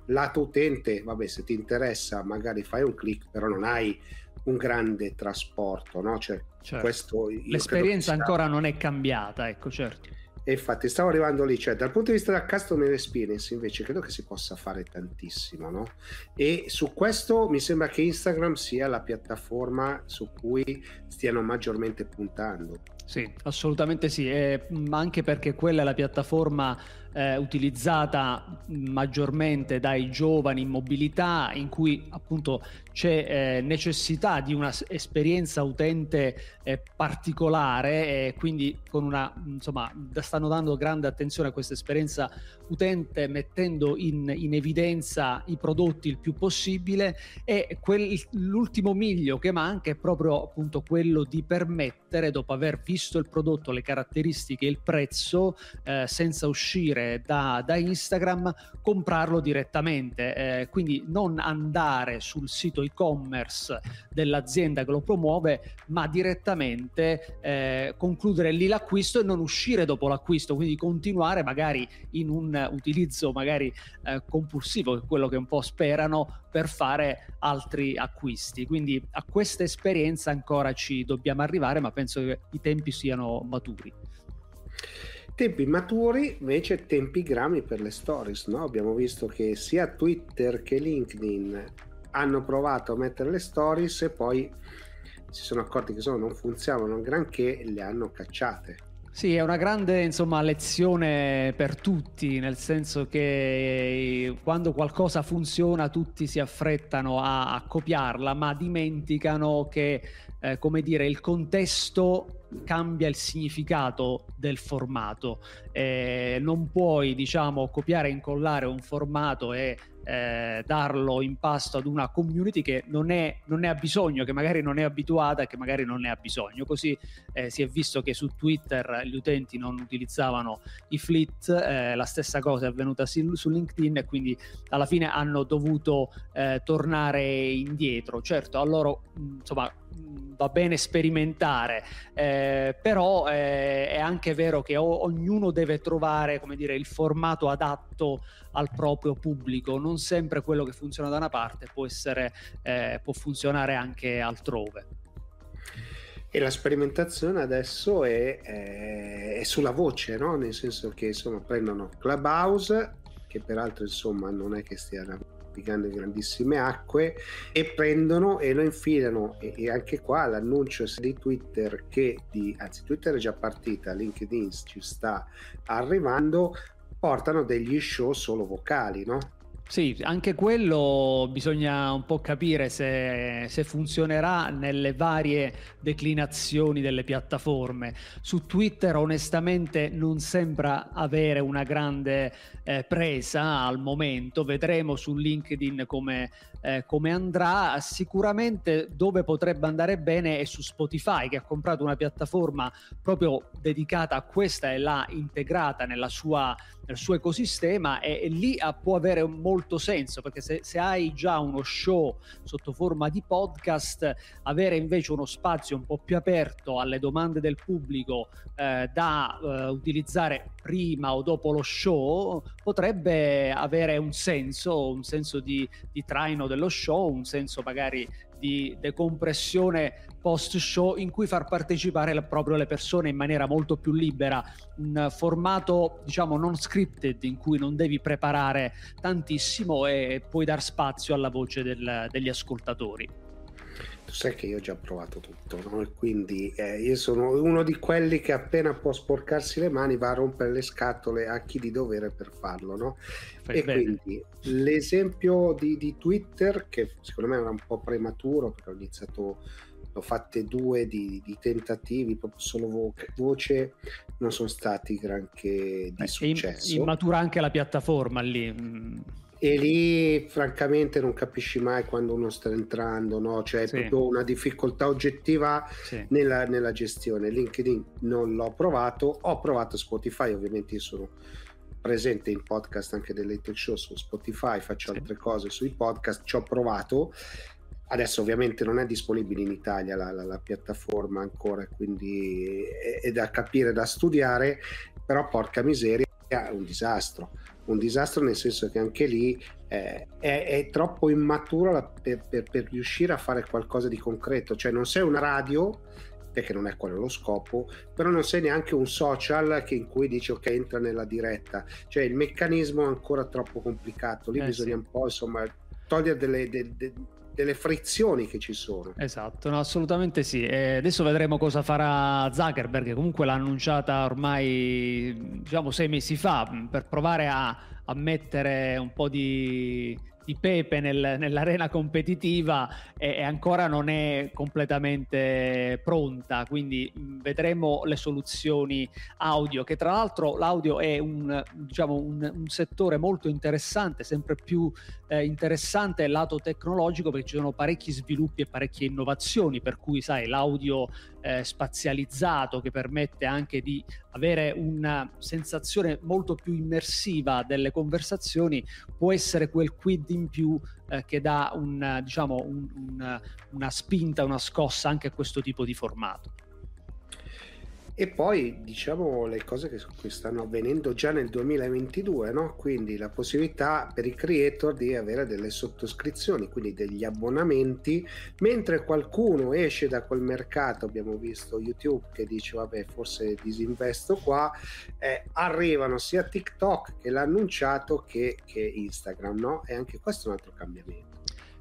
lato utente, vabbè se ti interessa magari fai un click, però non hai un grande trasporto, no? cioè, certo. questo L'esperienza ancora non è cambiata, ecco certo. E infatti stavo arrivando lì, cioè dal punto di vista della customer experience invece credo che si possa fare tantissimo, no? E su questo mi sembra che Instagram sia la piattaforma su cui stiano maggiormente puntando. Sì, assolutamente sì, ma anche perché quella è la piattaforma eh, utilizzata maggiormente dai giovani in mobilità, in cui appunto c'è eh, necessità di un'esperienza utente eh, particolare e quindi con una, insomma, stanno dando grande attenzione a questa esperienza utente mettendo in, in evidenza i prodotti il più possibile e quel, l'ultimo miglio che manca è proprio appunto quello di permettere dopo aver visto il prodotto, le caratteristiche, il prezzo eh, senza uscire da, da, Instagram comprarlo direttamente eh, quindi non andare sul sito e-commerce dell'azienda che lo promuove ma direttamente eh, concludere lì l'acquisto e non uscire dopo l'acquisto quindi continuare magari in un utilizzo magari eh, compulsivo, che è quello che un po' sperano per fare altri acquisti. Quindi a questa esperienza ancora ci dobbiamo arrivare, ma penso che i tempi siano maturi. Tempi maturi, invece tempi grami per le stories, no? Abbiamo visto che sia Twitter che LinkedIn hanno provato a mettere le stories e poi si sono accorti che sono, non funzionano granché e le hanno cacciate. Sì, è una grande insomma, lezione per tutti, nel senso che quando qualcosa funziona tutti si affrettano a, a copiarla, ma dimenticano che eh, come dire, il contesto cambia il significato del formato. Eh, non puoi, diciamo, copiare e incollare un formato e eh, darlo in pasto ad una community che non, è, non, ne ha bisogno, che magari non è abituata che magari non ne ha bisogno. Così eh, si è visto che su Twitter gli utenti non utilizzavano i fleet, eh, la stessa cosa è avvenuta su, su, LinkedIn e quindi alla fine hanno dovuto eh, tornare indietro. Certo, a loro insomma va bene sperimentare, eh, però eh, è anche vero che o- ognuno deve trovare dire, il formato adatto al proprio pubblico, non sempre quello che funziona da una parte può, essere, eh, può funzionare anche altrove. E la sperimentazione adesso è, è, è sulla voce, no? nel senso che insomma, prendono Clubhouse, che peraltro insomma non è che stia in grandissime acque e prendono e lo infilano e, e anche qua l'annuncio di Twitter che di anzi Twitter è già partita LinkedIn ci sta arrivando portano degli show solo vocali no? Sì, anche quello bisogna un po' capire se, se, funzionerà nelle varie declinazioni delle piattaforme. Su Twitter onestamente non sembra avere una grande eh, presa al momento, vedremo su LinkedIn come, eh, come andrà. Sicuramente dove potrebbe andare bene è su Spotify che ha comprato una piattaforma proprio dedicata a questa e l'ha integrata nella sua, nel suo ecosistema e, e lì può avere molto senso perché se, se, hai già uno show sotto forma di podcast, avere invece uno spazio un po' più aperto alle domande del pubblico eh, da eh, utilizzare prima o dopo lo show potrebbe avere un senso, un senso di, di traino dello show, un senso magari di decompressione post show in cui far partecipare proprio le persone in maniera molto più libera, un formato diciamo non scripted in cui non devi preparare tantissimo e puoi dar spazio alla voce del, degli ascoltatori tu sai che io ho già provato tutto, no? E quindi eh, io sono uno di quelli che appena può sporcarsi le mani va a rompere le scatole a chi di dovere per farlo, no? Fai e bene. quindi l'esempio di, di, Twitter, che secondo me era un po' prematuro, perché ho iniziato, ho fatte due di, di tentativi, proprio solo vo- voce, non sono stati granché di Beh, successo. Immatura anche la piattaforma lì. E lì francamente non capisci mai quando uno sta entrando, no? cioè è sì. proprio una difficoltà oggettiva sì. nella, nella, gestione. LinkedIn non l'ho provato, ho provato Spotify, ovviamente io sono presente in podcast anche delle talk show su Spotify, faccio sì. altre cose sui podcast, ci ho provato. Adesso ovviamente non è disponibile in Italia la, la, la piattaforma ancora, quindi è, è da capire, da studiare, però porca miseria, è un disastro un disastro nel senso che anche lì eh, è, è, troppo immatura per, per, per, riuscire a fare qualcosa di concreto, cioè non sei una radio perché non è quello lo scopo, però non sei neanche un social che in cui dici ok entra nella diretta, cioè il meccanismo è ancora troppo complicato, lì eh, bisogna sì. un po' insomma togliere delle, delle, delle delle frizioni che ci sono. Esatto, no, assolutamente sì. E adesso vedremo cosa farà Zuckerberg, comunque l'ha annunciata ormai diciamo sei mesi fa per provare a, a mettere un po' di di pepe nel, nell'arena competitiva e, e, ancora non è completamente pronta, quindi vedremo le soluzioni audio, che tra l'altro l'audio è un, diciamo, un, un settore molto interessante, sempre più eh, interessante lato tecnologico perché ci sono parecchi sviluppi e parecchie innovazioni, per cui sai l'audio eh, spazializzato che permette anche di avere una sensazione molto più immersiva delle conversazioni può essere quel quid in più eh, che dà un, diciamo, un, un, una spinta, una scossa anche a questo tipo di formato. E poi diciamo le cose che stanno avvenendo già nel 2022, no? quindi la possibilità per i creator di avere delle sottoscrizioni, quindi degli abbonamenti, mentre qualcuno esce da quel mercato, abbiamo visto YouTube che dice vabbè forse disinvesto qua, eh, arrivano sia TikTok che l'ha annunciato che, che Instagram, no? e anche questo è un altro cambiamento.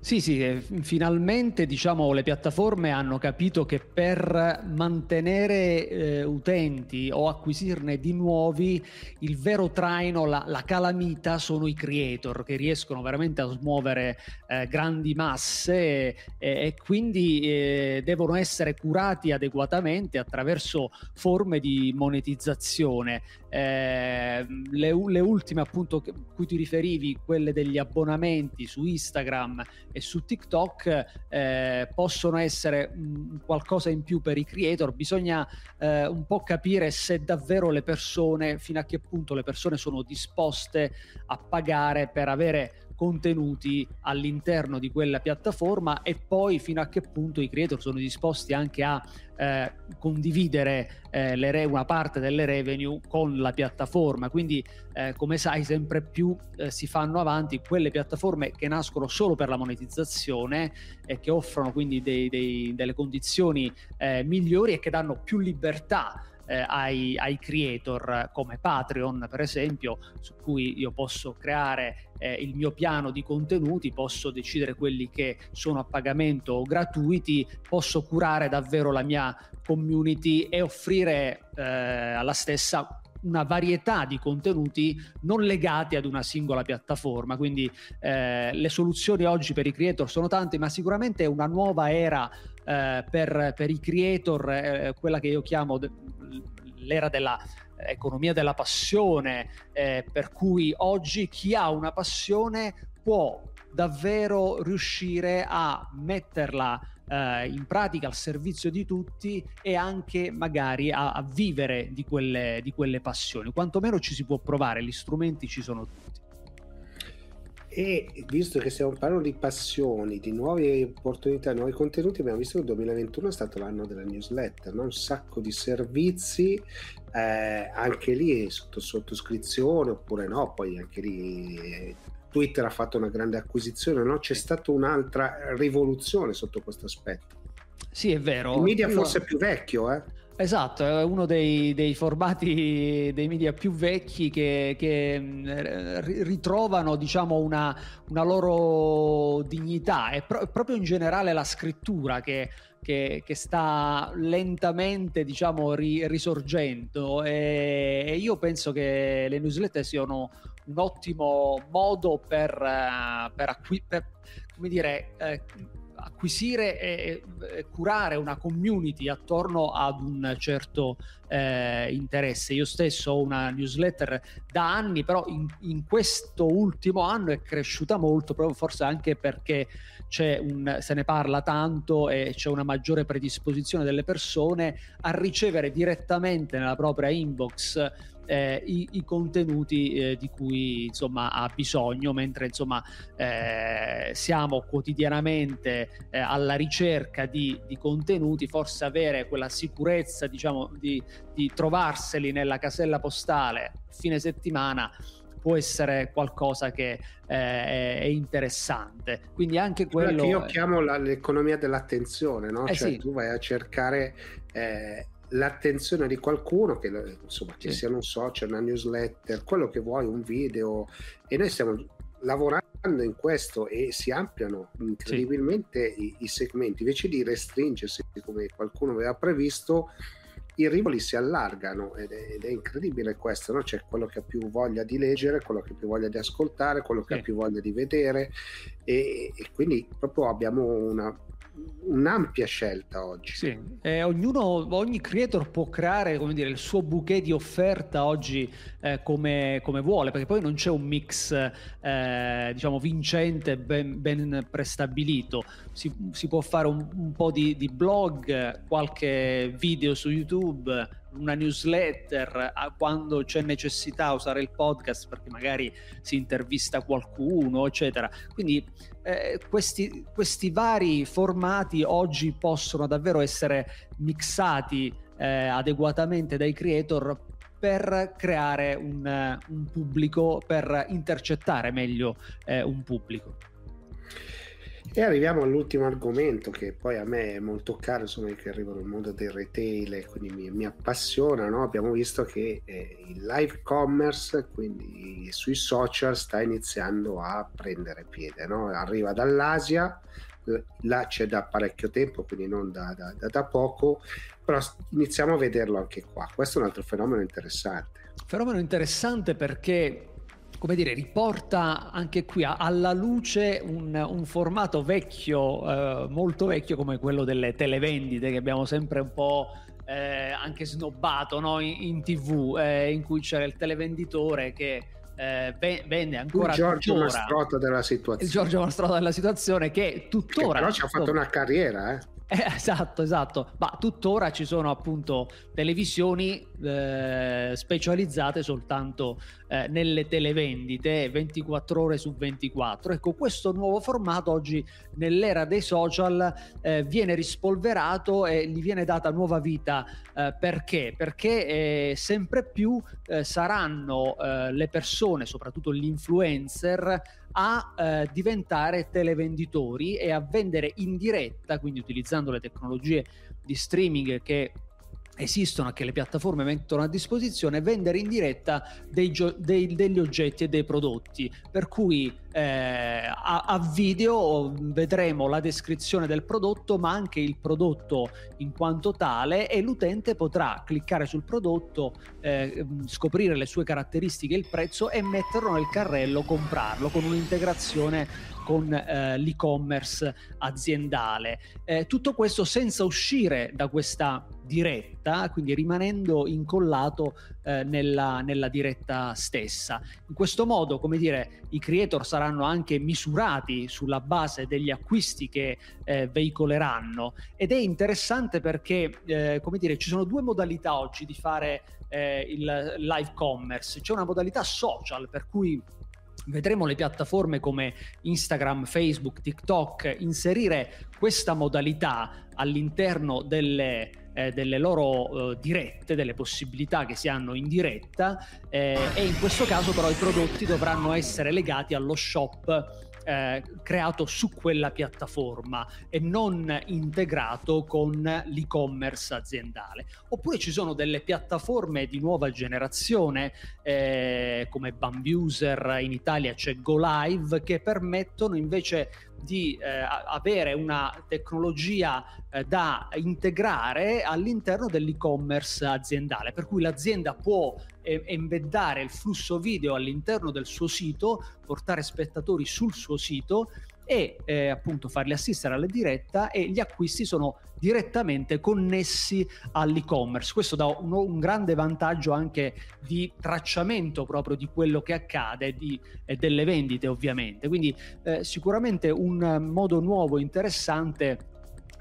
Sì, sì, eh, finalmente diciamo, le piattaforme hanno capito che per mantenere eh, utenti o acquisirne di nuovi, il vero traino, la, la, calamita sono i creator che riescono veramente a smuovere eh, grandi masse e, e quindi eh, devono essere curati adeguatamente attraverso forme di monetizzazione. Eh, le, le, ultime appunto a cui ti riferivi, quelle degli abbonamenti su Instagram e su TikTok, eh, possono essere qualcosa in più per i creator. Bisogna eh, un po' capire se davvero le persone, fino a che punto le persone sono disposte a pagare per avere contenuti all'interno di quella piattaforma e poi fino a che punto i creator sono disposti anche a eh, condividere eh, re- una parte delle revenue con la piattaforma. Quindi, eh, come sai, sempre più eh, si fanno avanti quelle piattaforme che nascono solo per la monetizzazione e che offrono quindi dei, dei, delle condizioni eh, migliori e che danno più libertà eh, ai, ai, creator come Patreon per esempio su cui io posso creare eh, il mio piano di contenuti posso decidere quelli che sono a pagamento o gratuiti posso curare davvero la mia community e offrire eh, alla stessa una varietà di contenuti non legati ad una singola piattaforma. Quindi eh, le soluzioni oggi per i creator sono tante, ma sicuramente è una nuova era eh, per, per, i creator, eh, quella che io chiamo de- l'era della economia della passione, eh, per cui oggi chi ha una passione può davvero riuscire a metterla eh, in pratica al servizio di tutti e anche magari a, a vivere di quelle, di quelle passioni. Quantomeno ci si può provare, gli strumenti ci sono tutti. E visto che stiamo parlando di passioni, di nuove opportunità, nuovi contenuti, abbiamo visto che il 2021 è stato l'anno della newsletter, no? un sacco di servizi, eh, anche lì sotto sottoscrizione oppure no, poi anche lì eh, Twitter ha fatto una grande acquisizione, no? c'è stata un'altra rivoluzione sotto questo aspetto. Sì, è vero. Il media forse è più vecchio, eh? Esatto, è uno dei, dei, formati dei media più vecchi che, che ritrovano diciamo, una, una, loro dignità. E pro- proprio in generale la scrittura che, che, che sta lentamente diciamo, ri- risorgendo. E, e, io penso che le newsletter siano un ottimo modo per, uh, per, acqui- per come dire, eh, acquisire e, curare una community attorno ad un certo eh, interesse. Io stesso ho una newsletter da anni, però in, in, questo ultimo anno è cresciuta molto, proprio forse anche perché un, se ne parla tanto e c'è una maggiore predisposizione delle persone a ricevere direttamente nella propria inbox eh, i, i, contenuti eh, di cui insomma ha bisogno, mentre insomma eh, siamo quotidianamente eh, alla ricerca di, di, contenuti, forse avere quella sicurezza diciamo di, di trovarseli nella casella postale fine settimana può essere qualcosa che eh, è interessante. Quindi anche quello... Che io chiamo la, l'economia dell'attenzione, no? Eh cioè sì. tu vai a cercare eh, l'attenzione di qualcuno, che insomma che sì. sia un social, una newsletter, quello che vuoi, un video, e noi stiamo lavorando in questo e si ampliano incredibilmente sì. i, i, segmenti, invece di restringersi come qualcuno aveva previsto, i rivoli si allargano ed è, ed è incredibile questo, no? c'è quello che ha più voglia di leggere, quello che ha più voglia di ascoltare, quello che sì. ha più voglia di vedere e, e quindi proprio abbiamo una un'ampia scelta oggi. Sì, eh, ognuno, ogni creator può creare dire, il suo bouquet di offerta oggi eh, come, come, vuole, perché poi non c'è un mix eh, diciamo vincente ben, ben prestabilito. Si, si, può fare un, un po' di, di blog, qualche video su YouTube una newsletter quando c'è necessità usare il podcast perché magari si intervista qualcuno, eccetera. Quindi eh, questi, questi, vari formati oggi possono davvero essere mixati eh, adeguatamente dai creator per creare un, un, pubblico, per intercettare meglio eh, un pubblico. E arriviamo all'ultimo argomento che poi a me è molto caro, insomma, che arrivo nel mondo del retail e quindi mi, mi appassiona. No? Abbiamo visto che eh, il live commerce, quindi sui social, sta iniziando a prendere piede. No? Arriva dall'Asia, là c'è da parecchio tempo, quindi non da, da, da, da poco, però iniziamo a vederlo anche qua. Questo è un altro fenomeno interessante. Fenomeno interessante perché come dire, riporta anche qui alla luce un, un formato vecchio, eh, molto vecchio come quello delle televendite che abbiamo sempre un po' eh, anche snobbato no? in, in, tv, eh, in cui c'era il televenditore che eh, venne ancora il Giorgio Mastrota della situazione. Il Giorgio Mastrota della situazione che tuttora... Che però ci ha fatto una carriera, eh. Eh, esatto, esatto, ma tuttora ci sono appunto televisioni eh, specializzate soltanto eh, nelle televendite 24 ore su 24. Ecco, questo nuovo formato oggi nell'era dei social eh, viene rispolverato e gli viene data nuova vita. Eh, perché? Perché eh, sempre più saranno le persone, soprattutto gli influencer, a eh, diventare televenditori e a vendere in diretta, quindi utilizzando le tecnologie di streaming che esistono, che le piattaforme mettono a disposizione, vendere in diretta dei, dei, degli oggetti e dei prodotti. Per cui eh, a, a, video vedremo la descrizione del prodotto, ma anche il prodotto in quanto tale, e l'utente potrà cliccare sul prodotto, eh, scoprire le sue caratteristiche, il prezzo e metterlo nel carrello, comprarlo con un'integrazione con eh, l'e-commerce aziendale. Eh, tutto questo senza uscire da questa diretta, quindi rimanendo incollato eh, nella, nella, diretta stessa. In questo modo, come dire, i creator saranno anche misurati sulla base degli acquisti che eh, veicoleranno ed è interessante perché, eh, come dire, ci sono due modalità oggi di fare eh, il live commerce. C'è una modalità social per cui vedremo le piattaforme come Instagram, Facebook, TikTok inserire questa modalità all'interno delle, eh, delle loro eh, dirette, delle possibilità che si hanno in diretta eh, e in questo caso però i prodotti dovranno essere legati allo shop eh, creato su quella piattaforma e non integrato con l'e-commerce aziendale. Oppure ci sono delle piattaforme di nuova generazione eh, come Bambuser, in Italia c'è GoLive che permettono invece di eh, avere una tecnologia eh, da integrare all'interno dell'e-commerce aziendale, per cui l'azienda può eh, embeddare il flusso video all'interno del suo sito, portare spettatori sul suo sito e eh, appunto farli assistere alla diretta e gli acquisti sono direttamente connessi all'e-commerce. Questo dà un, un grande vantaggio anche di tracciamento proprio di quello che accade e delle vendite ovviamente. Quindi eh, sicuramente un modo nuovo, interessante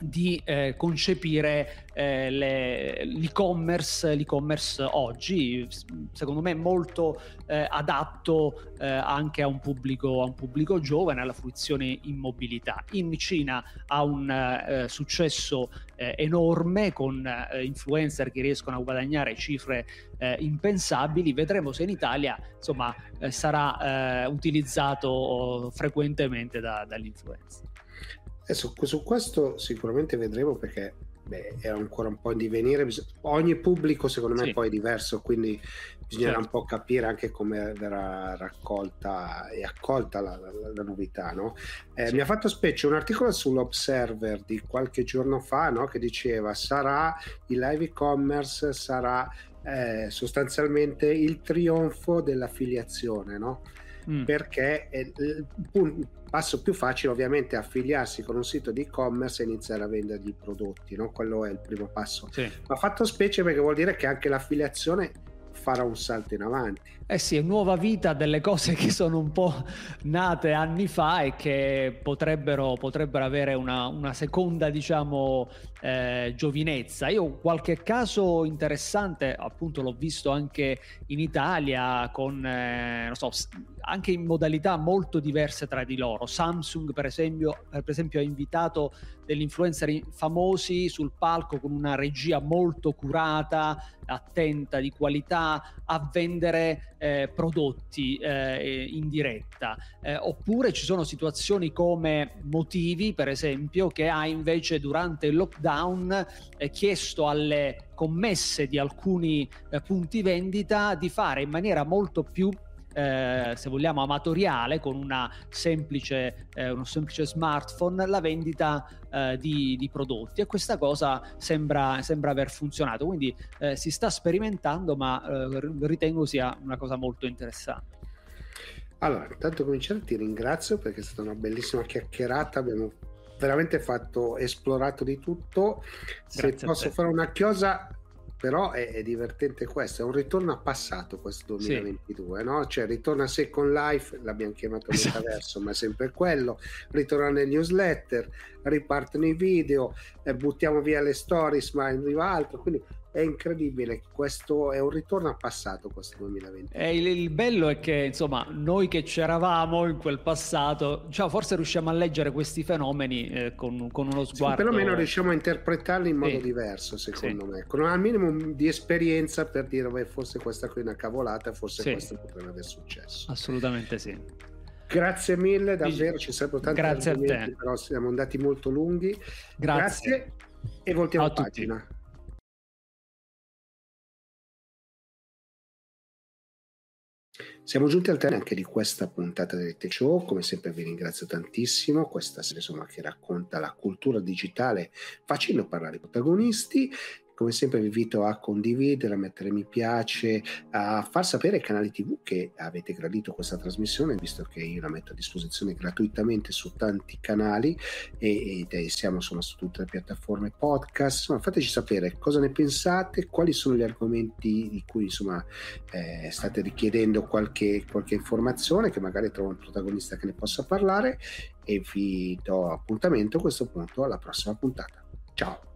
di eh, concepire eh, le, l'e-commerce, l'e-commerce oggi, secondo me molto eh, adatto eh, anche a un, pubblico, a un pubblico giovane, alla fruizione in mobilità. In Cina ha un eh, successo eh, enorme con influencer che riescono a guadagnare cifre impensabili, vedremo se in Italia insomma, sarà utilizzato frequentemente da, dall'influencer. Adesso su questo sicuramente vedremo perché beh, è ancora un po' in divenire. Ogni pubblico secondo me sì. poi è diverso, quindi bisognerà certo. un po' capire anche come verrà raccolta e accolta la, la, la novità. No? Eh, sì. Mi ha fatto specie un articolo sull'Observer di qualche giorno fa no? che diceva sarà il live e-commerce sarà eh, sostanzialmente il trionfo dell'affiliazione. No? mm. perché il passo più facile ovviamente è affiliarsi con un sito di e-commerce e iniziare a vendergli i prodotti, no? quello è il primo passo. Sì. Ma fatto specie perché vuol dire che anche l'affiliazione farà un salto in avanti. Eh sì, nuova vita delle cose che sono un po' nate anni fa e che potrebbero, potrebbero avere una, una, seconda, diciamo, eh, giovinezza. Io qualche caso interessante, appunto, l'ho visto anche in Italia con, eh, non so, anche in modalità molto diverse tra di loro. Samsung, per esempio, per esempio ha invitato degli influencer famosi sul palco con una regia molto curata, attenta, di qualità, a vendere eh, prodotti eh, in diretta. Eh, oppure ci sono situazioni come Motivi, per esempio, che ha invece durante il lockdown eh, chiesto alle commesse di alcuni eh, punti vendita di fare in maniera molto più eh, se vogliamo amatoriale con una semplice, eh, uno semplice smartphone la vendita eh, di, di, prodotti. E questa cosa sembra, sembra aver funzionato. Quindi eh, si sta sperimentando ma eh, ritengo sia una cosa molto interessante. Allora intanto cominciare ti ringrazio perché è stata una bellissima chiacchierata. Abbiamo veramente fatto esplorato di tutto. Grazie se posso fare una chiosa però è, è, divertente questo, è un ritorno a passato questo 2022, sì. no? Cioè ritorna a Second Life, l'abbiamo chiamato [LAUGHS] metaverso, ma è sempre quello, ritorna nel newsletter, ripartono i video, eh, buttiamo via le stories, ma arriva altro, quindi è incredibile, questo è un ritorno al passato questo 2020. E il, il, bello è che insomma noi che c'eravamo in quel passato, cioè, forse riusciamo a leggere questi fenomeni eh, con, con, uno sguardo. Sì, perlomeno riusciamo a interpretarli in modo sì. diverso secondo sì. me, con un minimo di esperienza per dire beh, forse questa qui è una cavolata, forse sì. questo potrebbe aver successo. Assolutamente sì. Grazie mille, davvero ci sarebbero tanti Grazie argomenti, però siamo andati molto lunghi. Grazie, Grazie e voltiamo a pagina. Tutti. Siamo giunti al termine anche di questa puntata del Tech Show, come sempre vi ringrazio tantissimo, questa serie insomma che racconta la cultura digitale facendo parlare i protagonisti come sempre vi invito a condividere, a mettere mi piace, a far sapere ai canali TV che avete gradito questa trasmissione, visto che io la metto a disposizione gratuitamente su tanti canali e, e siamo insomma su tutte le piattaforme podcast. Insomma, fateci sapere cosa ne pensate, quali sono gli argomenti di cui insomma eh, state richiedendo qualche, qualche informazione, che magari trovo un protagonista che ne possa parlare e vi do appuntamento a questo punto alla prossima puntata. Ciao!